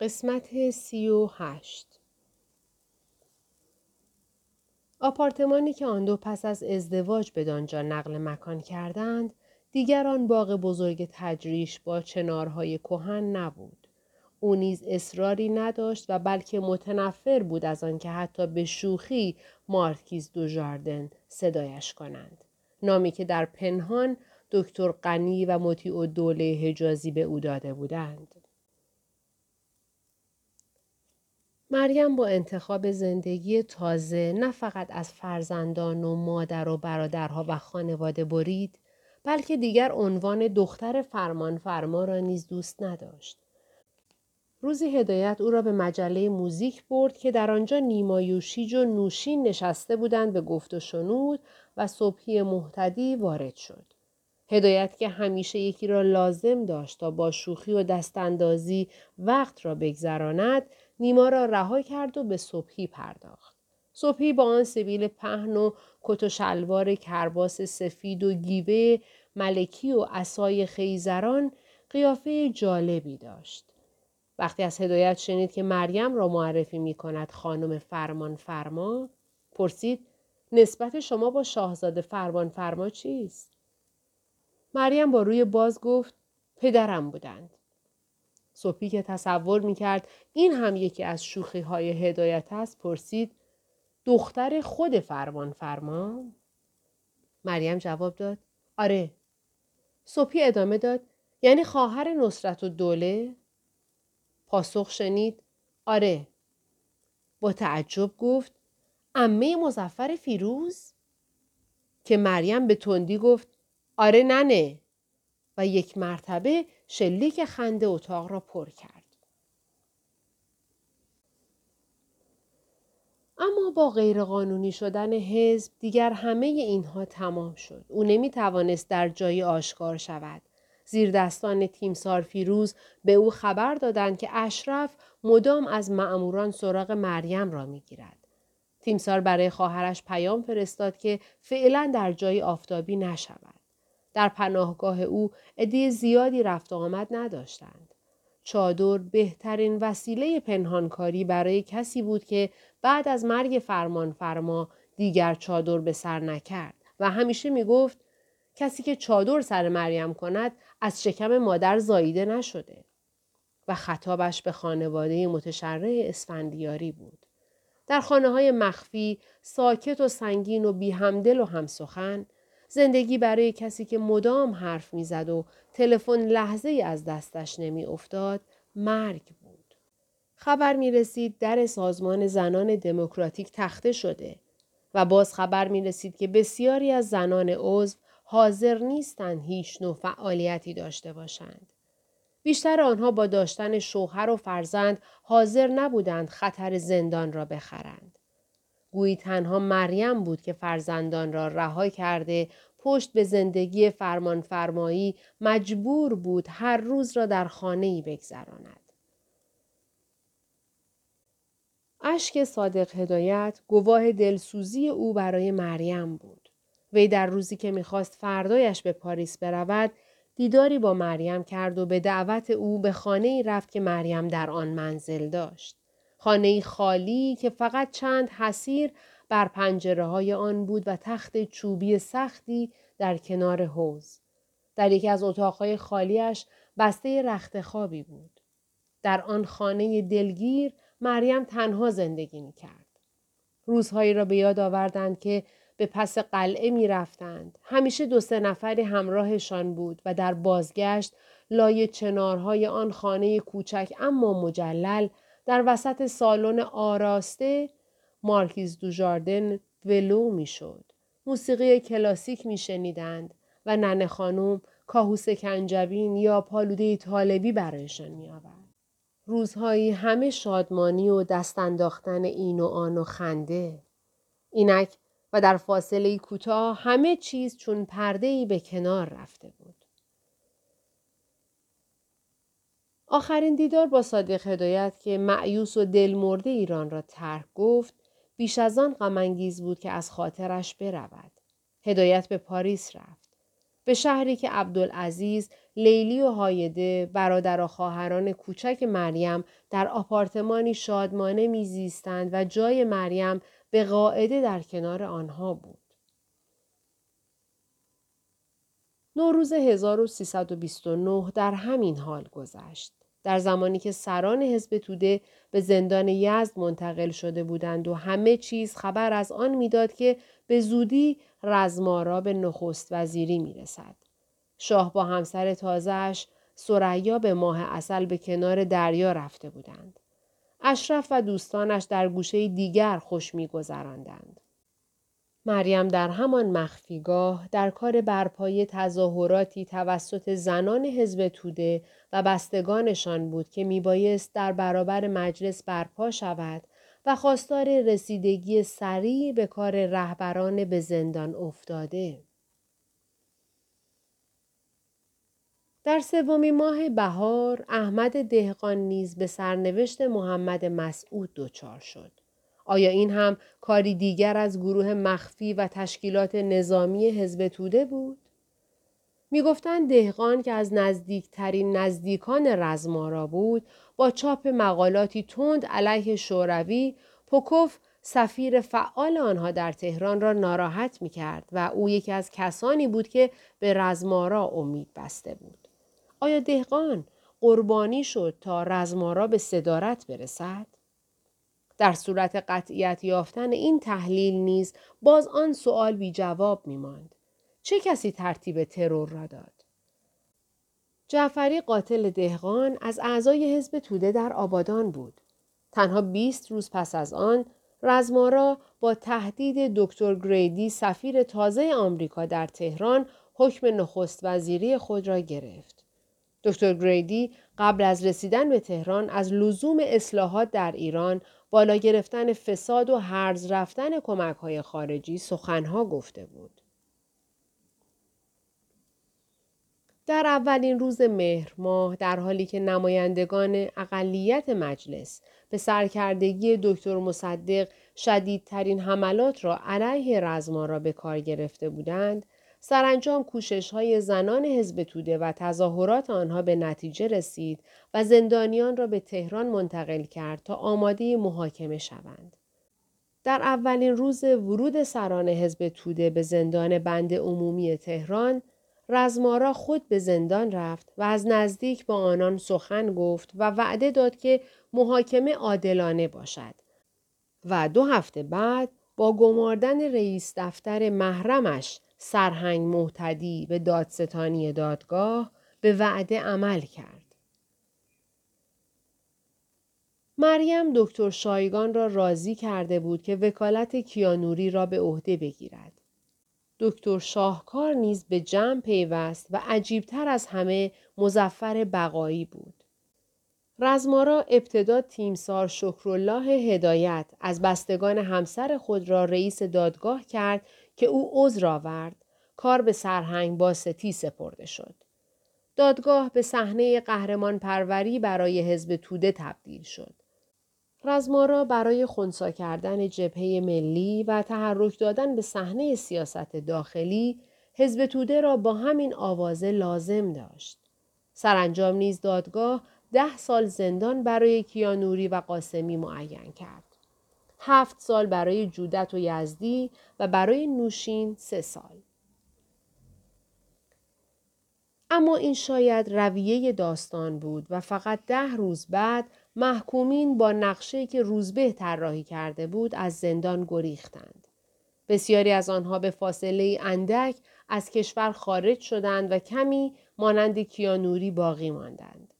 قسمت سی و هشت. آپارتمانی که آن دو پس از ازدواج به دانجا نقل مکان کردند دیگر آن باغ بزرگ تجریش با چنارهای کهن نبود. او نیز اصراری نداشت و بلکه متنفر بود از آنکه حتی به شوخی مارکیز دو ژاردن صدایش کنند. نامی که در پنهان دکتر غنی و مطیع دوله حجازی به او داده بودند. مریم با انتخاب زندگی تازه نه فقط از فرزندان و مادر و برادرها و خانواده برید بلکه دیگر عنوان دختر فرمان فرما را نیز دوست نداشت. روزی هدایت او را به مجله موزیک برد که در آنجا نیمایوشیج و نوشین نشسته بودند به گفت و شنود و صبحی محتدی وارد شد. هدایت که همیشه یکی را لازم داشت تا با شوخی و دستاندازی وقت را بگذراند نیما را رها کرد و به صبحی پرداخت. صبحی با آن سبیل پهن و کت و شلوار کرباس سفید و گیوه ملکی و اسای خیزران قیافه جالبی داشت. وقتی از هدایت شنید که مریم را معرفی می کند خانم فرمان فرما پرسید نسبت شما با شاهزاده فرمان فرما چیست؟ مریم با روی باز گفت پدرم بودند. صبحی که تصور می کرد این هم یکی از شوخی های هدایت است پرسید دختر خود فرمان فرما؟ مریم جواب داد آره. صبحی ادامه داد یعنی خواهر نصرت و دوله؟ پاسخ شنید آره. با تعجب گفت امه مزفر فیروز؟ که مریم به تندی گفت آره ننه و یک مرتبه شلیک خنده اتاق را پر کرد. اما با غیرقانونی شدن حزب دیگر همه اینها تمام شد. او نمی توانست در جایی آشکار شود. زیر دستان تیمسار فیروز به او خبر دادند که اشرف مدام از معموران سراغ مریم را می گیرد. تیمسار برای خواهرش پیام فرستاد که فعلا در جایی آفتابی نشود. در پناهگاه او عده زیادی رفت آمد نداشتند. چادر بهترین وسیله پنهانکاری برای کسی بود که بعد از مرگ فرمان فرما دیگر چادر به سر نکرد و همیشه می گفت کسی که چادر سر مریم کند از شکم مادر زاییده نشده و خطابش به خانواده متشرع اسفندیاری بود. در خانه های مخفی ساکت و سنگین و بیهمدل و همسخن زندگی برای کسی که مدام حرف می‌زد و تلفن لحظه ای از دستش نمی افتاد مرگ بود. خبر می رسید در سازمان زنان دموکراتیک تخته شده و باز خبر می رسید که بسیاری از زنان عضو حاضر نیستند هیچ نوع فعالیتی داشته باشند. بیشتر آنها با داشتن شوهر و فرزند حاضر نبودند خطر زندان را بخرند. گویی تنها مریم بود که فرزندان را رها کرده پشت به زندگی فرمان فرمایی مجبور بود هر روز را در خانه ای بگذراند. اشک صادق هدایت گواه دلسوزی او برای مریم بود. وی در روزی که می‌خواست فردایش به پاریس برود دیداری با مریم کرد و به دعوت او به خانه ای رفت که مریم در آن منزل داشت. خانه خالی که فقط چند حسیر بر پنجره های آن بود و تخت چوبی سختی در کنار حوز. در یکی از اتاقهای خالیش بسته رخت خوابی بود. در آن خانه دلگیر مریم تنها زندگی می کرد. روزهایی را به یاد آوردند که به پس قلعه می رفتند. همیشه دو سه نفری همراهشان بود و در بازگشت لای چنارهای آن خانه کوچک اما مجلل در وسط سالن آراسته مارکیز دوژاردن ولو می‌شد. موسیقی کلاسیک میشنیدند و ننه خانم کاهوس کنجبین یا پالوده طالبی برایشان میآورد. روزهایی همه شادمانی و دست انداختن این و آن و خنده. اینک و در فاصله کوتاه همه چیز چون پرده ای به کنار رفته بود. آخرین دیدار با صادق هدایت که معیوس و دلمرده ایران را ترک گفت بیش از آن غمانگیز بود که از خاطرش برود. هدایت به پاریس رفت. به شهری که عبدالعزیز، لیلی و هایده برادر و خواهران کوچک مریم در آپارتمانی شادمانه میزیستند و جای مریم به قاعده در کنار آنها بود. نوروز 1329 در همین حال گذشت. در زمانی که سران حزب توده به زندان یزد منتقل شده بودند و همه چیز خبر از آن می‌داد که به زودی رزمارا به نخست وزیری می رسد. شاه با همسر تازهش سریا به ماه اصل به کنار دریا رفته بودند. اشرف و دوستانش در گوشه دیگر خوش می. مریم در همان مخفیگاه در کار برپایی تظاهراتی توسط زنان حزب توده و بستگانشان بود که میبایست در برابر مجلس برپا شود و خواستار رسیدگی سریع به کار رهبران به زندان افتاده. در سومین ماه بهار احمد دهقان نیز به سرنوشت محمد مسعود دچار شد. آیا این هم کاری دیگر از گروه مخفی و تشکیلات نظامی حزب توده بود؟ می‌گفتند دهقان که از نزدیکترین نزدیکان رزمارا بود با چاپ مقالاتی تند علیه شوروی پوکوف سفیر فعال آنها در تهران را ناراحت می کرد و او یکی از کسانی بود که به رزمارا امید بسته بود. آیا دهقان قربانی شد تا رزمارا به صدارت برسد؟ در صورت قطعیت یافتن این تحلیل نیز باز آن سوال بی جواب می ماند. چه کسی ترتیب ترور را داد؟ جعفری قاتل دهقان از اعضای حزب توده در آبادان بود. تنها 20 روز پس از آن رزمارا با تهدید دکتر گریدی سفیر تازه آمریکا در تهران حکم نخست وزیری خود را گرفت. دکتر گریدی قبل از رسیدن به تهران از لزوم اصلاحات در ایران بالا گرفتن فساد و هرز رفتن کمک های خارجی سخنها گفته بود. در اولین روز مهر ماه در حالی که نمایندگان اقلیت مجلس به سرکردگی دکتر مصدق شدیدترین حملات را علیه رزما را به کار گرفته بودند سرانجام کوشش های زنان حزب توده و تظاهرات آنها به نتیجه رسید و زندانیان را به تهران منتقل کرد تا آماده محاکمه شوند. در اولین روز ورود سران حزب توده به زندان بند عمومی تهران، رزمارا خود به زندان رفت و از نزدیک با آنان سخن گفت و وعده داد که محاکمه عادلانه باشد و دو هفته بعد با گماردن رئیس دفتر محرمش سرهنگ محتدی به دادستانی دادگاه به وعده عمل کرد. مریم دکتر شایگان را راضی کرده بود که وکالت کیانوری را به عهده بگیرد. دکتر شاهکار نیز به جمع پیوست و عجیبتر از همه مزفر بقایی بود. رزمارا ابتدا تیمسار شکرالله هدایت از بستگان همسر خود را رئیس دادگاه کرد که او عذر آورد کار به سرهنگ با ستی سپرده شد. دادگاه به صحنه قهرمان پروری برای حزب توده تبدیل شد. رزمارا برای خونسا کردن جبهه ملی و تحرک دادن به صحنه سیاست داخلی حزب توده را با همین آوازه لازم داشت. سرانجام نیز دادگاه ده سال زندان برای کیانوری و قاسمی معین کرد. هفت سال برای جودت و یزدی و برای نوشین سه سال. اما این شاید رویه داستان بود و فقط ده روز بعد محکومین با نقشه که روزبه طراحی کرده بود از زندان گریختند. بسیاری از آنها به فاصله اندک از کشور خارج شدند و کمی مانند کیانوری باقی ماندند.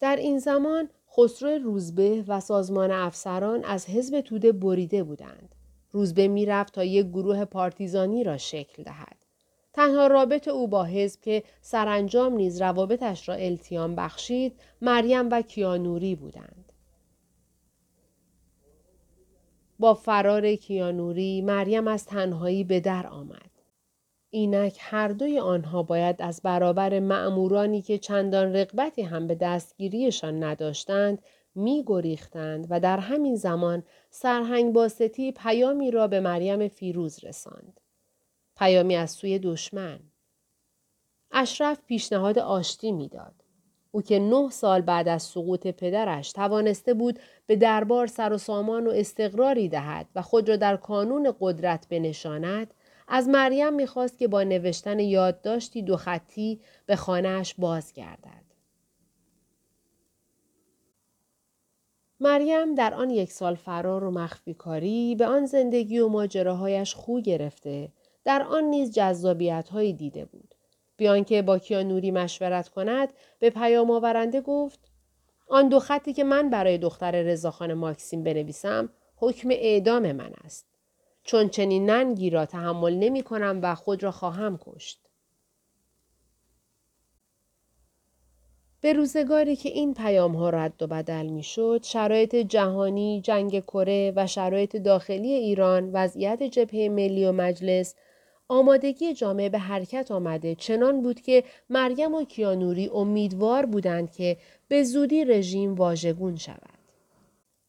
در این زمان خسرو روزبه و سازمان افسران از حزب توده بریده بودند. روزبه می‌رفت تا یک گروه پارتیزانی را شکل دهد. تنها رابط او با حزب که سرانجام نیز روابطش را التیام بخشید مریم و کیانوری بودند. با فرار کیانوری مریم از تنهایی به در آمد. اینک هر دوی آنها باید از برابر معمورانی که چندان رقبتی هم به دستگیریشان نداشتند می گریختند و در همین زمان سرهنگ باستی پیامی را به مریم فیروز رساند. پیامی از سوی دشمن. اشرف پیشنهاد آشتی می‌داد. او که نه سال بعد از سقوط پدرش توانسته بود به دربار سر و سامان و استقراری دهد و خود را در کانون قدرت بنشاند از مریم می‌خواست که با نوشتن یادداشتی دو خطی به خانهاش بازگردد. مریم در آن یک سال فرار و مخفی کاری به آن زندگی و ماجراهایش خو گرفته در آن نیز جذابیت هایی دیده بود. بیان که با کیانوری مشورت کند به پیام آورنده گفت آن دو خطی که من برای دختر رضاخان ماکسیم بنویسم حکم اعدام من است. چون چنین ننگی را تحمل نمی کنم و خود را خواهم کشت. به روزگاری که این پیام ها رد و بدل می شد، شرایط جهانی، جنگ کره و شرایط داخلی ایران، وضعیت جبهه ملی و مجلس، آمادگی جامعه به حرکت آمده چنان بود که مریم و کیانوری امیدوار بودند که به زودی رژیم واژگون شود.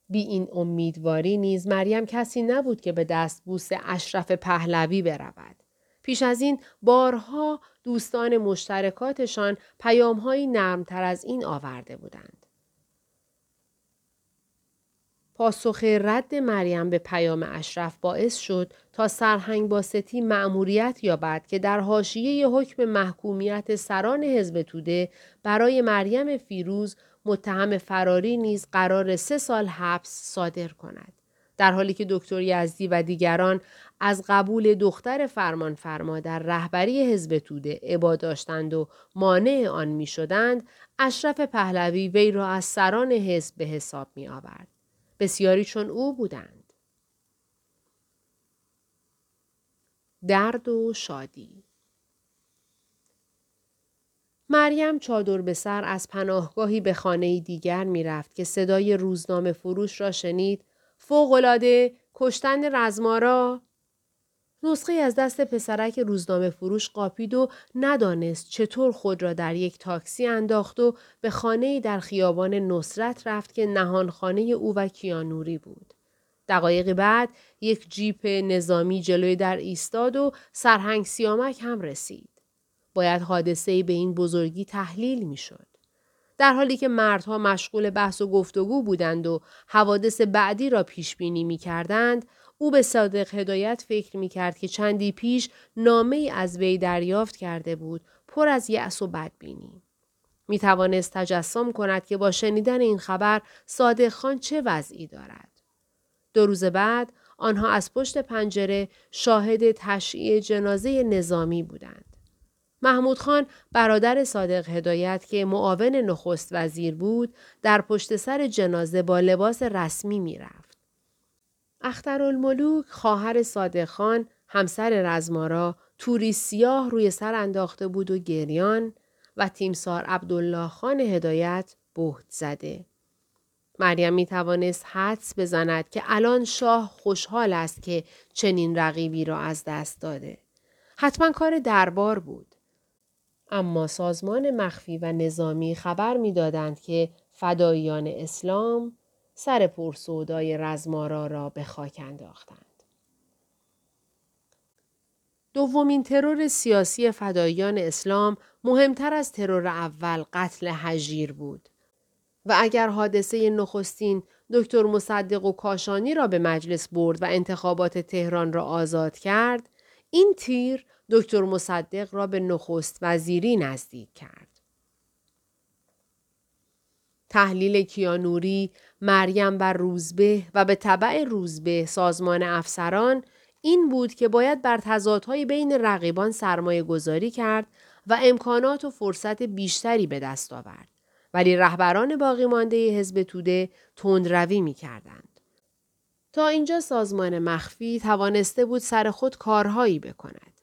بی این امیدواری نیز مریم کسی نبود که به دست بوس اشرف پهلوی برود. پیش از این بارها دوستان مشترکاتشان پیامهایی نرمتر از این آورده بودند. پاسخ رد مریم به پیام اشرف باعث شد تا سرهنگ باستی مأموریت یابد که در حاشیه حکم محکومیت سران حزب توده برای مریم فیروز متهم فراری نیز قرار سه سال حبس صادر کند. در حالی که دکتر یزدی و دیگران از قبول دختر فرمان فرما در رهبری حزب توده عبا داشتند و مانع آن می شدند، اشرف پهلوی وی را از سران حزب به حساب می آورد. بسیاری چون او بودند. درد و شادی مریم چادر به سر از پناهگاهی به خانه دیگر می رفت که صدای روزنامه فروش را شنید فوقلاده کشتن رزمارا نسخه از دست پسرک روزنامه فروش قاپید و ندانست چطور خود را در یک تاکسی انداخت و به خانه در خیابان نصرت رفت که نهانخانه او و کیانوری بود. دقایقی بعد یک جیپ نظامی جلوی در ایستاد و سرهنگ سیامک هم رسید. باید حادثه به این بزرگی تحلیل می شد. در حالی که مردها مشغول بحث و گفتگو بودند و حوادث بعدی را پیش بینی می کردند، او به صادق هدایت فکر می کرد که چندی پیش نامه از وی دریافت کرده بود پر از یأس و بدبینی. می توانست تجسم کند که با شنیدن این خبر صادق خان چه وضعی دارد. دو روز بعد آنها از پشت پنجره شاهد تشییع جنازه نظامی بودند. محمود خان برادر صادق هدایت که معاون نخست وزیر بود در پشت سر جنازه با لباس رسمی می رفت. اخترالملوک خواهر صادق خان همسر رزمارا توری سیاه روی سر انداخته بود و گریان و تیمسار عبدالله خان هدایت بهت زده. مریم می توانست حدس بزند که الان شاه خوشحال است که چنین رقیبی را از دست داده. حتما کار دربار بود. اما سازمان مخفی و نظامی خبر می‌دادند که فداییان اسلام سر پرسودای رزمارا را به خاک انداختند. دومین ترور سیاسی فداییان اسلام مهمتر از ترور اول قتل حجیر بود. و اگر حادثه نخستین دکتر مصدق و کاشانی را به مجلس برد و انتخابات تهران را آزاد کرد، این تیر دکتر مصدق را به نخست وزیری نزدیک کرد. تحلیل کیانوری، مریم و روزبه و به طبع روزبه سازمان افسران این بود که باید بر تضادهای بین رقیبان سرمایه گذاری کرد و امکانات و فرصت بیشتری به دست آورد. ولی رهبران باقی مانده حزب توده تندروی می کردند. تا اینجا سازمان مخفی توانسته بود سر خود کارهایی بکند.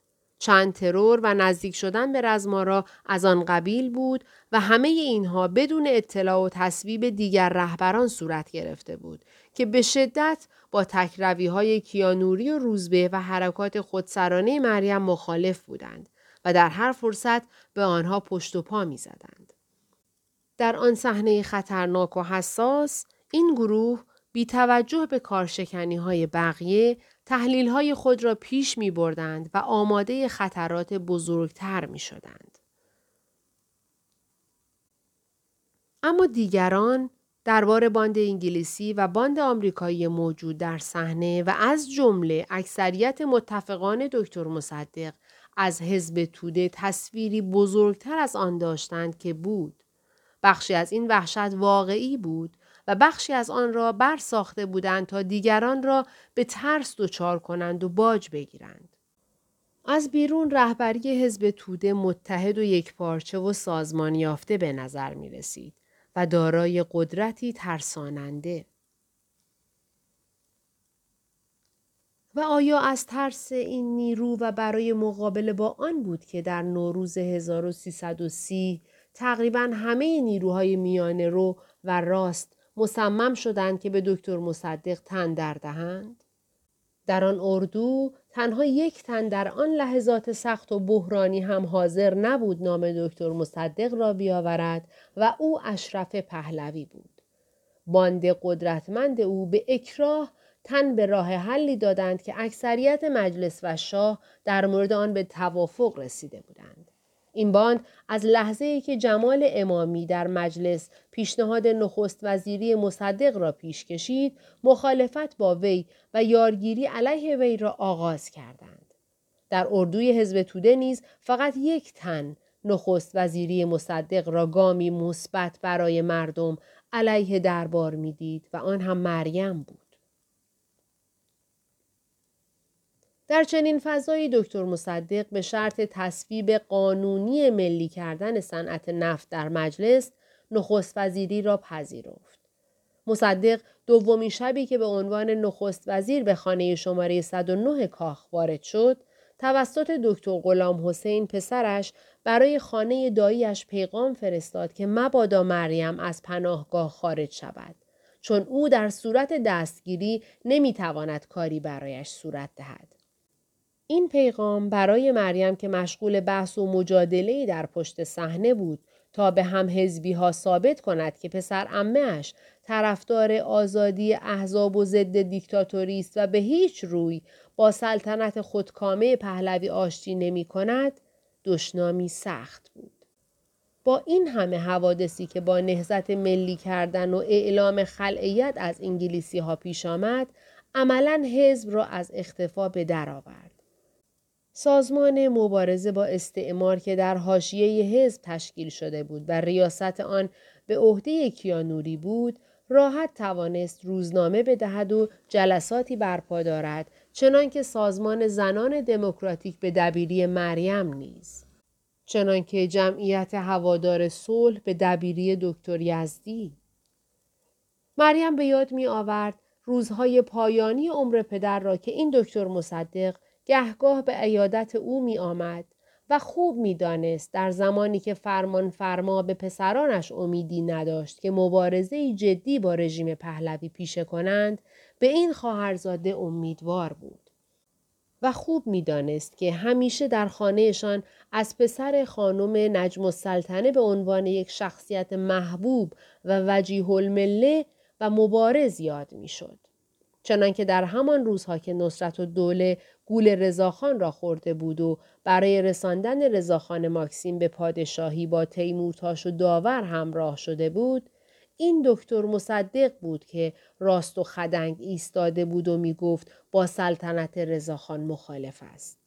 چند ترور و نزدیک شدن به رزمارا از آن قبیل بود و همه اینها بدون اطلاع و تصویب دیگر رهبران صورت گرفته بود که به شدت با تکروی های کیانوری و روزبه و حرکات خودسرانه مریم مخالف بودند و در هر فرصت به آنها پشت و پا می زدند. در آن صحنه خطرناک و حساس این گروه بی توجه به کارشکنی های بقیه تحلیل های خود را پیش می بردند و آماده خطرات بزرگتر می شدند. اما دیگران دربار باند انگلیسی و باند آمریکایی موجود در صحنه و از جمله اکثریت متفقان دکتر مصدق از حزب توده تصویری بزرگتر از آن داشتند که بود بخشی از این وحشت واقعی بود و بخشی از آن را بر ساخته بودند تا دیگران را به ترس دچار کنند و باج بگیرند. از بیرون رهبری حزب توده متحد و یکپارچه و سازمان یافته به نظر می رسید و دارای قدرتی ترساننده. و آیا از ترس این نیرو و برای مقابله با آن بود که در نوروز 1330 تقریبا همه نیروهای میانه رو و راست مصمم شدند که به دکتر مصدق تن در دهند؟ در آن اردو تنها یک تن در آن لحظات سخت و بحرانی هم حاضر نبود نام دکتر مصدق را بیاورد و او اشرف پهلوی بود. باند قدرتمند او به اکراه تن به راه حلی دادند که اکثریت مجلس و شاه در مورد آن به توافق رسیده بودند. این باند از لحظه ای که جمال امامی در مجلس پیشنهاد نخست وزیری مصدق را پیش کشید مخالفت با وی و یارگیری علیه وی را آغاز کردند. در اردوی حزب توده نیز فقط یک تن نخست وزیری مصدق را گامی مثبت برای مردم علیه دربار می‌دید و آن هم مریم بود. در چنین فضایی دکتر مصدق به شرط تصویب قانونی ملی کردن صنعت نفت در مجلس نخست وزیری را پذیرفت. مصدق دومین شبی که به عنوان نخست وزیر به خانه شماره 109 کاخ وارد شد، توسط دکتر غلام حسین پسرش برای خانه داییش پیغام فرستاد که مبادا مریم از پناهگاه خارج شود چون او در صورت دستگیری نمی‌تواند کاری برایش صورت دهد. این پیغام برای مریم که مشغول بحث و مجادله در پشت صحنه بود تا به هم حزبی ها ثابت کند که پسر امهش طرفدار آزادی احزاب و ضد دیکتاتوری است و به هیچ روی با سلطنت خودکامه پهلوی آشتی نمی کند دشنامی سخت بود. با این همه حوادثی که با نهزت ملی کردن و اعلام خلعیت از انگلیسی ها پیش آمد عملا حزب را از اختفا به در آورد. سازمان مبارزه با استعمار که در حاشیه حزب تشکیل شده بود و ریاست آن به عهده کیانوری بود راحت توانست روزنامه بدهد و جلساتی برپا دارد چنانکه سازمان زنان دموکراتیک به دبیری مریم نیز. چنانکه جمعیت هوادار صلح به دبیری دکتر یزدی. مریم به یاد می آورد روزهای پایانی عمر پدر را که این دکتر مصدق گهگاه به عیادت او می آمد و خوب می دانست در زمانی که فرمان فرما به پسرانش امیدی نداشت که مبارزه جدی با رژیم پهلوی پیشه کنند به این خواهرزاده امیدوار بود. و خوب می دانست که همیشه در خانهشان از پسر خانم نجم السلطنه به عنوان یک شخصیت محبوب و وجیه المله و مبارز یاد می شد. چنانکه در همان روزها که نصرت و دوله گول رضاخان را خورده بود و برای رساندن رضاخان ماکسیم به پادشاهی با تیمورتاش و داور همراه شده بود این دکتر مصدق بود که راست و خدنگ ایستاده بود و می گفت با سلطنت رضاخان مخالف است.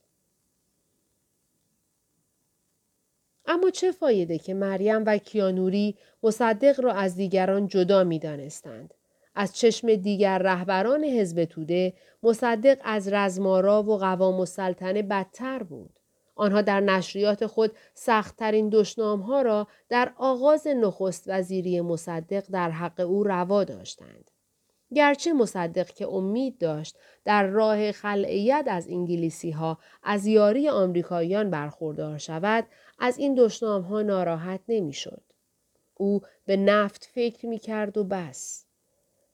اما چه فایده که مریم و کیانوری مصدق را از دیگران جدا می دانستند. از چشم دیگر رهبران حزب توده مصدق از رزمارا و قوام السلطنه بدتر بود. آنها در نشریات خود سختترین دشنام ها را در آغاز نخست وزیری مصدق در حق او روا داشتند. گرچه مصدق که امید داشت در راه خلعیت از انگلیسی ها از یاری آمریکاییان برخوردار شود از این دشنام ها ناراحت نمی‌شد. او به نفت فکر می کرد و بس.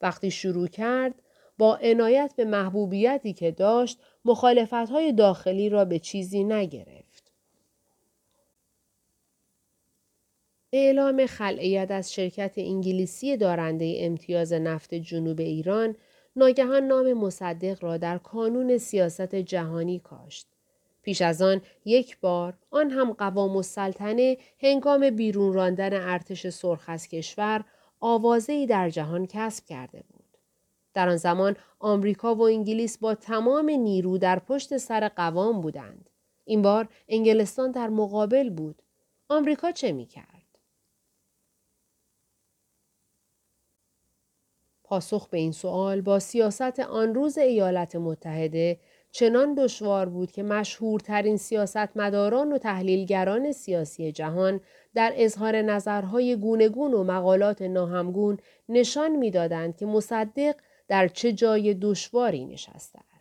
وقتی شروع کرد با عنایت به محبوبیتی که داشت های داخلی را به چیزی نگرفت. اعلام خلعیت از شرکت انگلیسی دارنده امتیاز نفت جنوب ایران ناگهان نام مصدق را در کانون سیاست جهانی کاشت. پیش از آن یک بار آن هم قوام السلطنه هنگام بیرون راندن ارتش سرخ از کشور آوازهای در جهان کسب کرده بود. در آن زمان آمریکا و انگلیس با تمام نیرو در پشت سر قوام بودند. این بار انگلستان در مقابل بود. آمریکا چه می کرد؟ پاسخ به این سوال با سیاست آن روز ایالات متحده چنان دشوار بود که مشهورترین سیاستمداران و تحلیلگران سیاسی جهان در اظهار نظرهای گونگون و مقالات ناهمگون نشان می‌دادند که مصدق در چه جای دشواری نشسته.